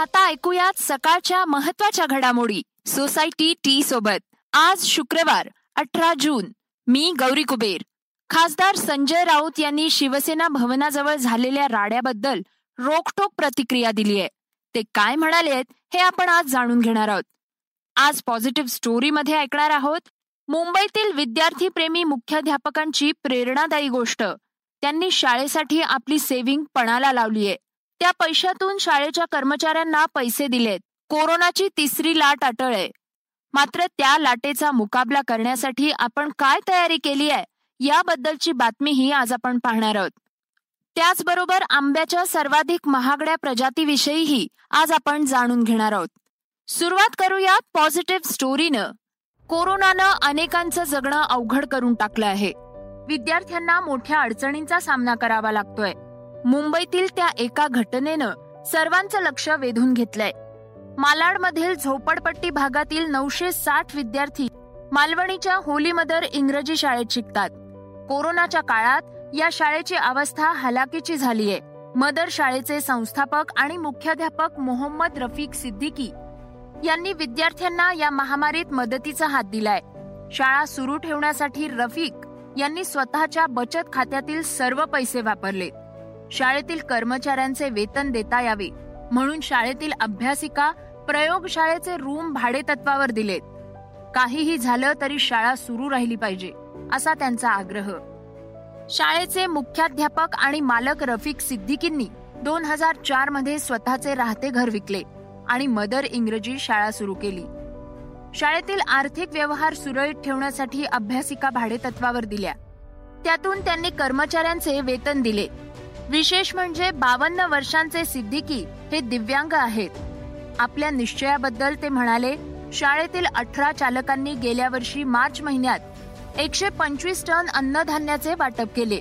आता ऐकूयात सकाळच्या महत्त्वाच्या घडामोडी. सोसायटी टी सोबत. आज शुक्रवार अठरा जून. मी गौरी कुबेर. खासदार संजय राऊत यांनी शिवसेना भवनाजवळ झालेल्या राड्याबद्दल रोखटोक प्रतिक्रिया दिली आहे. ते काय म्हणाले हे आपण आज जाणून घेणार आहोत. आज पॉझिटिव्ह स्टोरीमध्ये ऐकणार आहोत मुंबईतील विद्यार्थी प्रेमी मुख्याध्यापकांची प्रेरणादायी गोष्ट. त्यांनी शाळेसाठी आपली सेव्हिंग पणाला लावली आहे त्या पैशातून शाळेच्या कर्मचाऱ्यांना पैसे दिलेत. कोरोनाची तिसरी लाट अटळ मात्र त्या लाटेचा मुकाबला करण्यासाठी आपण काय तयारी केली आहे याबद्दलची बातमीही आज आपण पाहणार आहोत. त्याचबरोबर आंब्याच्या सर्वाधिक महागड्या प्रजातीविषयीही आज आपण जाणून घेणार आहोत. सुरुवात करूयात पॉझिटिव्ह स्टोरीनं. कोरोनानं अनेकांचं जगणं अवघड करून टाकलं आहे. विद्यार्थ्यांना मोठ्या अडचणींचा सामना करावा लागतोय. मुंबईतील त्या एका घटनेनं सर्वांचं लक्ष वेधून घेतलंय. मालाडमधील झोपडपट्टी भागातील नऊशे साठ विद्यार्थी मालवणीच्या होली मदर इंग्रजी शाळेत शिकतात. कोरोनाच्या काळात या शाळेची अवस्था हलाकीची झालीय. मदर शाळेचे संस्थापक आणि मुख्याध्यापक मोहम्मद रफीक सिद्दीकी यांनी विद्यार्थ्यांना या महामारीत मदतीचा हात दिलाय. शाळा सुरू ठेवण्यासाठी रफीक यांनी स्वतःच्या बचत खात्यातील सर्व पैसे वापरले. शाळेतील कर्मचाऱ्यांचे वेतन देता यावे. म्हणून शाळेतील अभ्यासिका प्रयोगशाळेचे रूम भाडेतत्वावर दिलेत. काहीही झालं तरी शाळा सुरू राहिली पाहिजे असा त्यांचा आग्रह. शाळेचे मुख्याध्यापक आणि मालक रफिक सिद्दीकींनी दोन हजार चारमध्ये स्वतःचे राहते घर विकले आणि मदर इंग्रजी शाळा सुरू केली. शाळेतील आर्थिक व्यवहार सुरळीत ठेवण्यासाठी अभ्यासिका भाडेतत्वावर दिल्या. त्यातून त्यांनी कर्मचाऱ्यांचे वेतन दिले. विशेष म्हणजे बावन्न वर्षांचे सिद्दीकी हे दिव्यांग आहेत. आपल्या निश्चयाबद्दल ते म्हणाले शाळेतील अठरा चालकांनी गेल्या वर्षी मार्च महिन्यात एकशे पंचवीस टन अन्नधान्याचे वाटप केले.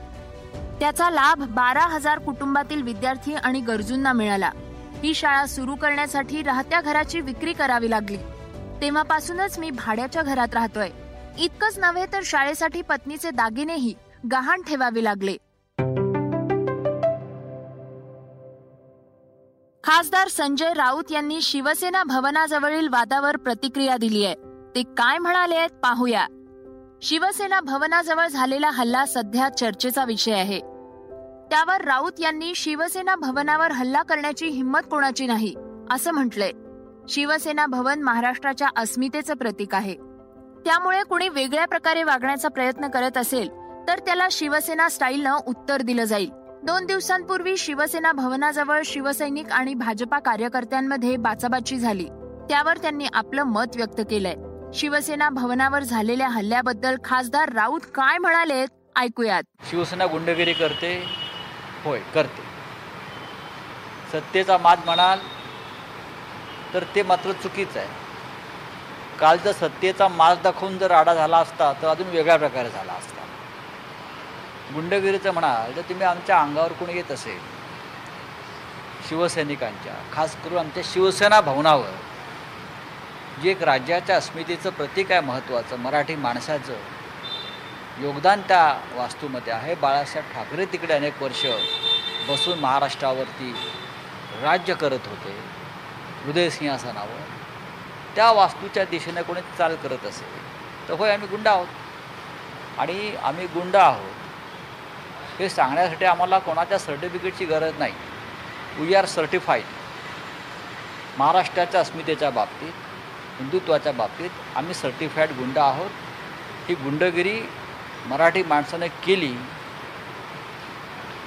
त्याचा लाभ बारा हजार कुटुंबातील विद्यार्थी आणि गरजूंना मिळाला. ही शाळा सुरू करण्यासाठी राहत्या घराची विक्री करावी लागली. तेव्हापासूनच मी भाड्याच्या घरात राहतोय. इतकंच नव्हे तर शाळेसाठी पत्नीचे दागिनेही गहाण ठेवावे लागले. खासदार संजय राऊत यांनी शिवसेना भवनाजवळील वादावर प्रतिक्रिया दिली आहे. ते काय म्हणाले आहेत पाहूया. शिवसेना भवनाजवळ झालेला हल्ला सध्या चर्चेचा विषय आहे. त्यावर राऊत यांनी शिवसेना भवनावर हल्ला करण्याची हिंमत कोणाची नाही असं म्हटलंय. शिवसेना भवन महाराष्ट्राच्या अस्मितेचं प्रतीक आहे. त्यामुळे कुणी वेगळ्या प्रकारे वागण्याचा प्रयत्न करत असेल तर त्याला शिवसेना स्टाईलनं उत्तर दिलं जाईल. दोन दिवसांपूर्वी शिवसेना भवनाजवळ शिवसैनिक आणि भाजपा कार्यकर्त्यांमध्ये बाचाबाची झाली. त्यावर त्यांनी आपलं मत व्यक्त केलंय. शिवसेना भवनावर झालेल्या हल्ल्याबद्दल खासदार राऊत काय म्हणाले ऐकूयात. शिवसेना गुंडगिरी करते होय करते. सत्तेचा मात म्हणाल तर ते मात्र चुकीचं आहे. काल जर सत्तेचा माज दाखवून जर आडा झाला असता तर अजून वेगळ्या प्रकारे झाला असता. गुंडगिरीचं म्हणाल तर तुम्ही आमच्या अंगावर कोणी येत असेल. शिवसैनिकांच्या खास करून आमच्या शिवसेना भवनावर. जे एक राज्याच्या अस्मितेचं प्रतीक आहे महत्त्वाचं मराठी माणसाचं. योगदान त्या वास्तूमध्ये आहे. बाळासाहेब ठाकरे तिकडे अनेक वर्ष बसून महाराष्ट्रावरती राज्य करत होते. हृदयसिंहासनावर. त्या वास्तूच्या दिशेने कोणी चाल करत असेल तर होय आम्ही गुंड आहोत. आणि आम्ही गुंड आहोत. हे सांगण्यासाठी आम्हाला कोणाच्या सर्टिफिकेटची गरज नाही. वी आर सर्टिफाईड महाराष्ट्राच्या अस्मितेच्या बाबतीत हिंदुत्वाच्या बाबतीत आम्ही सर्टिफाईड गुंड आहोत. ही गुंडगिरी मराठी माणसाने केली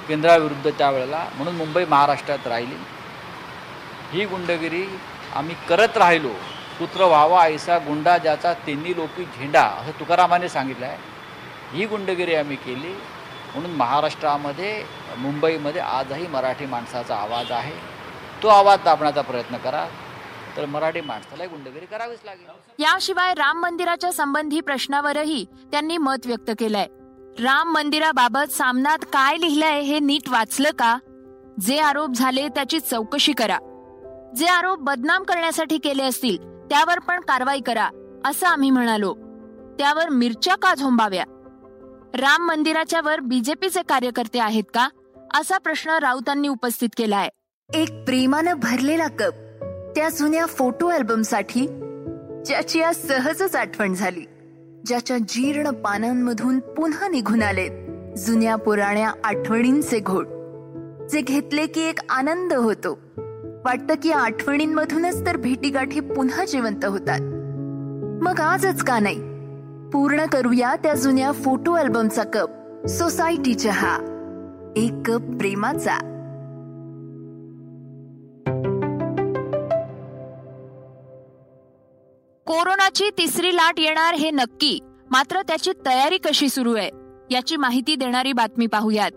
केंद्राविरुद्ध त्यावेळेला म्हणून मुंबई महाराष्ट्रात राहिली. ही गुंडगिरी आम्ही करत राहिलो. पुत्र व्हावा ऐसा गुंडा ज्याचा तिन्ही लोकी झेंडा असं तुकारामाने सांगितलं आहे ही गुंडगिरी आम्ही केली. म्हणून महाराष्ट्रामध्ये मुंबईमध्ये आजही मराठी माणसाचा आवाज आहे. तो आवाज दाबण्याचा प्रयत्न करा. तर मराठी माणसाला गुंडगिरी करावीच लागेल. याशिवाय राम मंदिराच्या संबंधी प्रश्नावरही त्यांनी मत व्यक्त केलंय. राम मंदिराबाबत सामनात काय लिहिलंय हे नीट वाचलं का? जे आरोप झाले त्याची चौकशी करा. जे आरोप बदनाम करण्यासाठी केले असतील त्यावर पण कारवाई करा असं आम्ही म्हणालो. त्यावर मिरच्या का झोंबाव्या? राम मंदिराच्या वर बीजेपीचे कार्यकर्ते आहेत का? असा प्रश्न राऊतांनी उपस्थित केलाय. एक प्रेमानं भरलेला कप त्या जुन्या फोटो अल्बमसाठी ज्याची आज सहजच आठवण झाली. ज्याच्या जीर्ण पानांमधून पुन्हा निघून आलेत जुन्या पुराण्या आठवणींचे घोट जे घेतले की एक आनंद होतो. वाटतं की आठवणींमधूनच तर भेटीगाठी पुन्हा जिवंत होतात. मग आजच का नाही? पूर्ण करूया त्या जुन्या फोटो अल्बमचा कप. सोसायटी चहा एक कप प्रेमाचा. कोरोनाची तिसरी लाट येणार हे नक्की. मात्र त्याची तयारी कशी सुरू आहे याची माहिती देणारी बातमी पाहूयात.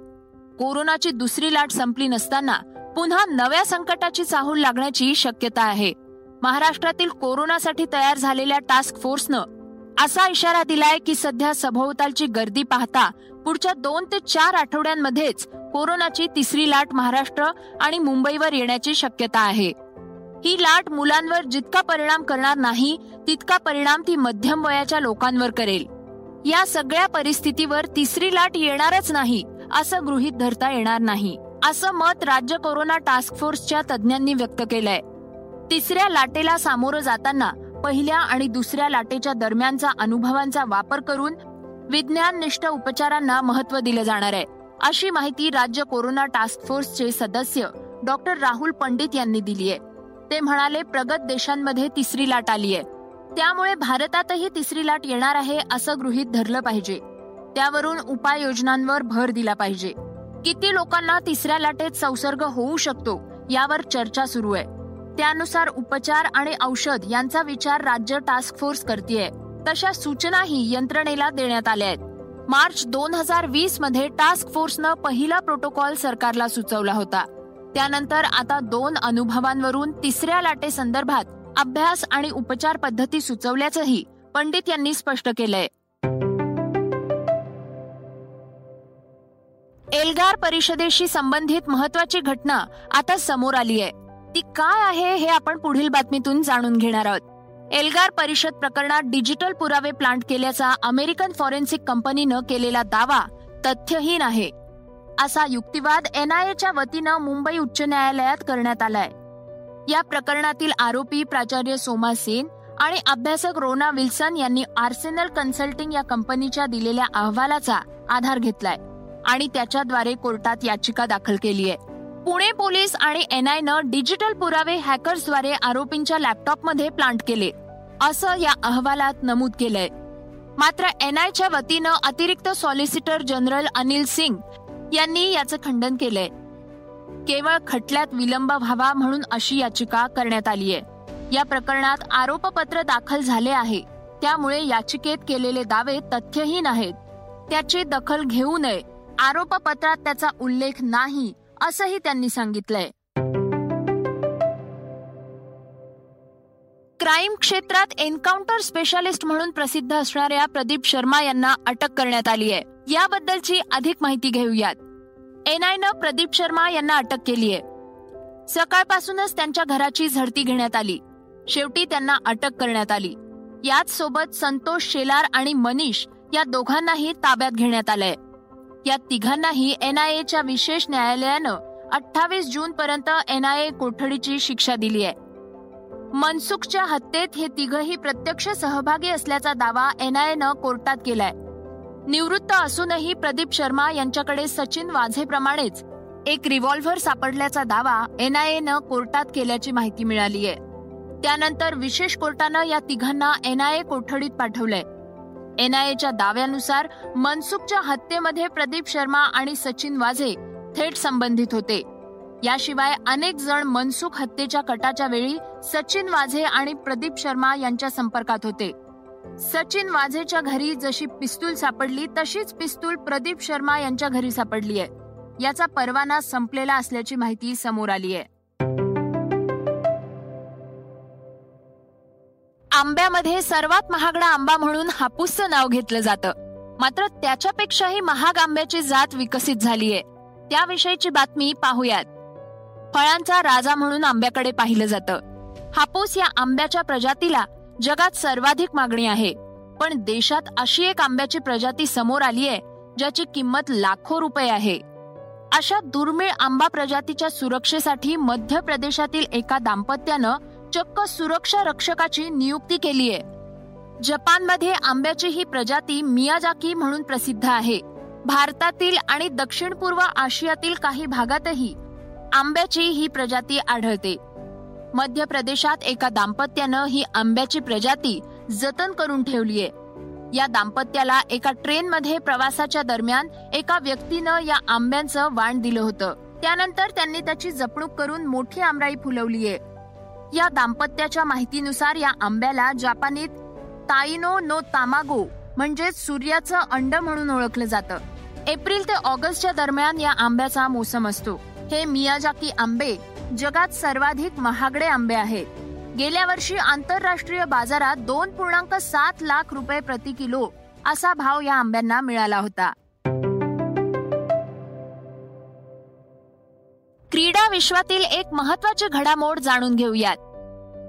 कोरोनाची दुसरी लाट संपली नसताना पुन्हा नव्या संकटाची चाहूल लागण्याची शक्यता आहे. महाराष्ट्रातील कोरोनासाठी तयार झालेल्या टास्क फोर्सनं असा इशारा दिलाय की सध्या सभोवतालची गर्दी पाहता पुढच्या दोन ते चार आठवड्यांमध्येच कोरोनाची तिसरी लाट महाराष्ट्र आणि मुंबईवर येण्याची शक्यता आहे. ही लाट मुलांवर जितका परिणाम करणार नाही तितका परिणाम ती मध्यम वयाच्या लोकांवर करेल. या सगळ्या परिस्थितीवर तिसरी लाट येणारच नाही असं गृहीत धरता येणार नाही असं मत राज्य कोरोना टास्क फोर्सच्या तज्ज्ञांनी व्यक्त केलंय. तिसऱ्या लाटेला सामोरं जाताना पहिल्या आणि दुसऱ्या लाटेच्या दरम्यानचा अनुभवांचा वापर करून विज्ञाननिष्ठ उपचारांना महत्त्व दिलं जाणार आहे. अशी माहिती राज्य कोरोना टास्क फोर्सचे सदस्य डॉक्टर राहुल पंडित यांनी दिली आहे. ते म्हणाले प्रगत देशांमध्ये तिसरी लाट आली आहे. त्यामुळे भारतातही तिसरी लाट येणार आहे असं गृहीत धरलं पाहिजे. त्यावरून उपाययोजनांवर भर दिला पाहिजे. किती लोकांना तिसऱ्या लाटेत संसर्ग होऊ शकतो यावर चर्चा सुरू आहे. त्यानुसार उपचार आणि औषध यांचा विचार राज्य टास्क फोर्स करतेय. तशा सूचनाही यंत्रणेला देण्यात आल्या आहेत. मार्च दोन हजार वीसमध्ये टास्क फोर्सनं पहिला प्रोटोकॉल सरकारला सुचवला होता. त्यानंतर आता दोन अनुभवांवरून तिसऱ्या लाटेसंदर्भात अभ्यास आणि उपचार पद्धती सुचवल्याचंही पंडित यांनी स्पष्ट केलंय. एल्गार परिषदेशी संबंधित महत्वाची घटना आता समोर आली आहे ती काय आहे हे आपण पुढील बातमीतून जाणून घेणार आहोत. एल्गार परिषद प्रकरणात डिजिटल पुरावे प्लांट केल्याचा अमेरिकन फॉरेन्सिक कंपनीनं केलेला दावा तथ्यहीन आहे. असा युक्तिवाद एनआयएच्या वतीनं मुंबई उच्च न्यायालयात करण्यात आलाय. या प्रकरणातील आरोपी प्राचार्य सोमा सेन आणि अभ्यासक रोना विल्सन यांनी आर्सेनल कन्सल्टिंग या कंपनीच्या दिलेल्या अहवालाचा आधार घेतलाय आणि त्याच्याद्वारे कोर्टात याचिका दाखल केली आहे पुणे पोलीस आणि एनआयनं डिजिटल पुरावे हॅकर्सद्वारे आरोपींच्या लॅपटॉपमध्ये प्लांट केले. असं या अहवालात नमूद केलंय. मात्र एनआयच्या वतीनं अतिरिक्त सॉलिसिटर जनरल अनिल सिंग यांनी याचं खंडन केलंय. केवळ खटल्यात विलंब व्हावा म्हणून अशी याचिका करण्यात आली आहे या प्रकरणात आरोपपत्र दाखल झाले आहे. त्यामुळे याचिकेत केलेले दावे तथ्यहीन आहेत. त्याची दखल घेऊ नये. आरोपपत्रात त्याचा उल्लेख नाही. असंही त्यांनी सांगितलंय. क्राईम क्षेत्रात एन्काउंटर स्पेशालिस्ट म्हणून प्रसिद्ध असणाऱ्या प्रदीप शर्मा यांना अटक करण्यात आली आहे. याबद्दलची अधिक माहिती घेऊयात. एनआयनं प्रदीप शर्मा यांना अटक केली आहे. सकाळपासूनच त्यांच्या घराची झडती घेण्यात आली. शेवटी त्यांना अटक करण्यात आली. याच सोबत संतोष शेलार आणि मनीष या दोघांनाही ताब्यात घेण्यात आलंय. या तिघांनाही एनआयएच्या विशेष न्यायालयानं अठ्ठावीस जून पर्यंत एनआयए कोठडीची शिक्षा दिली आहे. मनसुखच्या हत्येत हे तिघही प्रत्यक्ष सहभागी असल्याचा दावा एनआयएनं कोर्टात केलाय. निवृत्त असूनही प्रदीप शर्मा यांच्याकडे सचिन वाझेप्रमाणेच एक रिव्हॉल्व्हर सापडल्याचा दावा एनआयएनं कोर्टात केल्याची माहिती मिळाली आहे त्यानंतर विशेष कोर्टानं या तिघांना एनआयए कोठडीत पाठवलंय. एनआयएच्या दाव्यानुसार मनसुखच्या हत्येमध्ये प्रदीप शर्मा आणि सचिन वाझे थेट संबंधित होते. याशिवाय अनेक जण मनसुख हत्येच्या कटाच्या वेळी सचिन वाझे आणि प्रदीप शर्मा यांच्या संपर्कात होते. सचिन वाझेच्या घरी जशी पिस्तूल सापडली तशीच पिस्तूल प्रदीप शर्मा यांच्या घरी सापडली आहे याचा परवाना संपलेला असल्याची माहिती समोर आली आहे आंब्यामध्ये सर्वात महागडा आंबा म्हणून हापूसचं नाव घेतलं जातं. मात्र त्याच्यापेक्षाही महाग आंब्याची जात विकसित झालीये. त्याविषयीची बातमी पाहूयात. फळांचा राजा म्हणून आंब्याकडे पाहिलं जातं. हापूस या आंब्याच्या प्रजातीला जगात सर्वाधिक मागणी आहे. पण देशात अशी एक आंब्याची प्रजाती समोर आली आहे ज्याची किंमत लाखो रुपये आहे. अशा दुर्मिळ आंबा प्रजातीच्या सुरक्षेसाठी मध्य प्रदेशातील एका दाम्पत्यानं चक्क सुरक्षा रक्षकाची नियुक्ती केलीय. जपानमध्ये आंब्याची ही प्रजाती मियाजाकी म्हणून प्रसिद्ध आहे. भारतातील आणि दक्षिण पूर्व आशियातील काही भागातही आंब्याची ही प्रजाती आढळते. मध्य प्रदेशात एका दाम्पत्यानं ही आंब्याची प्रजाती जतन करून ठेवलीये. या दाम्पत्याला एका ट्रेनमध्ये प्रवासाच्या दरम्यान एका व्यक्तीनं या आंब्यांचं वाण दिलं होतं. त्यानंतर त्यांनी त्याची जपणूक करून मोठी आमराई फुलवलीये. या दाम्पत्याच्या माहितीनुसार या आंब्याला जापानीत ताईनो नो तामागो म्हणजेच सूर्याचं अंड म्हणून ओळखलं जातं. एप्रिल ते ऑगस्टच्या दरम्यान या आंब्याचा मोसम असतो. हे मियाजाकी आंबे जगात सर्वाधिक महागडे आंबे आहेत. गेल्या वर्षी आंतरराष्ट्रीय बाजारात दोन पूर्णांक सात लाख रुपये प्रति किलो असा भाव या आंब्यांना मिळाला होता. क्रिकेटच्या विश्वातील एक महत्वाची घडामोड जाणून घेऊयात.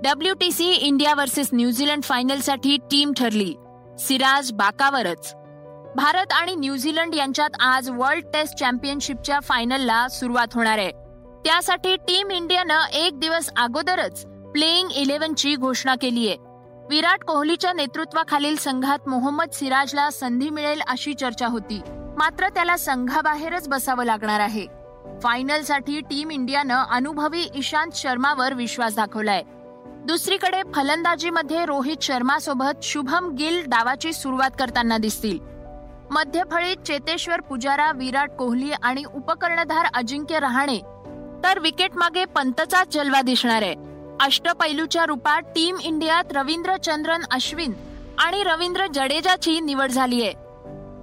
W T C India versus New Zealand फायनलसाठी team ठरली. सिराज बाकावरच. भारत आणि न्यूझीलंड यांच्यात आज वर्ल्ड टेस्ट चॅम्पियनशिपच्या फायनलला सुरुवात होणार आहे. त्यासाठी टीम इंडियानं एक दिवस अगोदरच प्लेईंग इलेव्हनची घोषणा केली आहे. विराट कोहलीच्या नेतृत्वाखालील संघात मोहम्मद सिराजला संधी मिळेल अशी चर्चा होती. मात्र त्याला संघाबाहेरच बसावं लागणार आहे. फायनलसाठी टीम इंडियानं अनुभवी इशांत शर्मावर विश्वास दाखवलाय. दुसरीकडे फलंदाजीमध्ये रोहित शर्मा सोबत शुभम गिल डावाची सुरुवात करताना दिसतील. मध्यफळीत चेतेश्वर पुजारा विराट कोहली आणि उपकर्णधार अजिंक्य रहाणे तर विकेट मागे पंतचाच जलवा दिसणार आहे. अष्टपैलूच्या रूपात टीम इंडियात रवींद्र चंद्रन अश्विन आणि रवींद्र जडेजाची निवड झाली आहे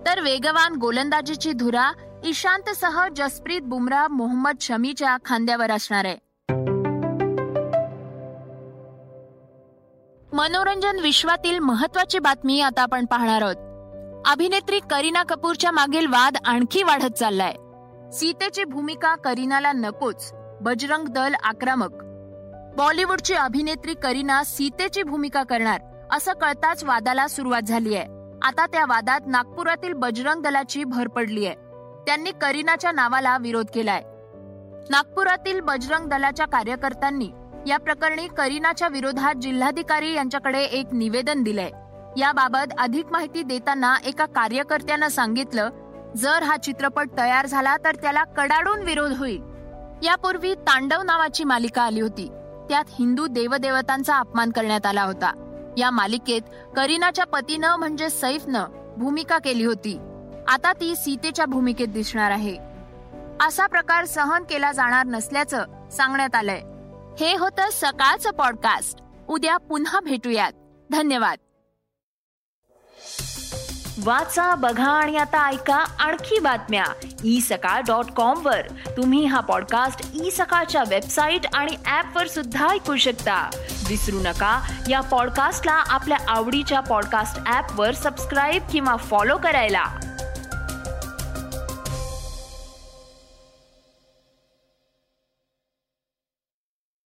तर वेगवान गोलंदाजीची धुरा ईशांतसह जसप्रीत बुमराह मोहम्मद शमीच्या खांद्यावर असणार आहे. मनोरंजन विश्वातील महत्वाची बातमी आता आपण पाहणार आहोत. अभिनेत्री करीना कपूरच्या मागील वाद आणखी वाढत चाललाय. सीतेची भूमिका करीनाला नकोच बजरंग दल आक्रमक. बॉलिवूडची अभिनेत्री करीना सीतेची भूमिका करणार असं कळताच वादाला सुरुवात झाली आहे आता त्या वादात नागपुरातील बजरंग दलाची भर पडली आहे त्यांनी करीनाच्या नावाला विरोध केलाय. नागपुरातील बजरंग दलाच्या कार्यकर्त्यांनी या प्रकरणी करीनाच्या विरोधात जिल्हाधिकारी यांच्याकडे एक निवेदन दिलंय. याबाबत अधिक माहिती देताना एका कार्यकर्त्यानं सांगितलं जर हा चित्रपट तयार झाला तर त्याला कडाडून विरोध होईल. यापूर्वी तांडव नावाची मालिका आली होती. त्यात हिंदू देवदेवतांचा अपमान करण्यात आला होता. या मालिकेत करीनाच्या पतीनं म्हणजे सैफनं भूमिका केली होती. आता ती सीतेच्या भूमिकेत दिसणार आहे. असा प्रकार सहन केला जाणार नसल्याचं सांगण्यात आलंय. हे होतं सकाळचं पॉडकास्ट. उद्या पुन्हा भेटूयात. धन्यवाद. वाचा बघा आणि आता ऐका आणखी बातम्या. ई सकाळ डॉट कॉम वर. तुम्ही हा पॉडकास्ट ई सकाळच्या वेबसाईट आणि ऍप वर सुद्धा ऐकू शकता. विसरू नका या पॉडकास्टला आपल्या आवडीच्या पॉडकास्ट ऍप वर सबस्क्राईब किंवा फॉलो करायला.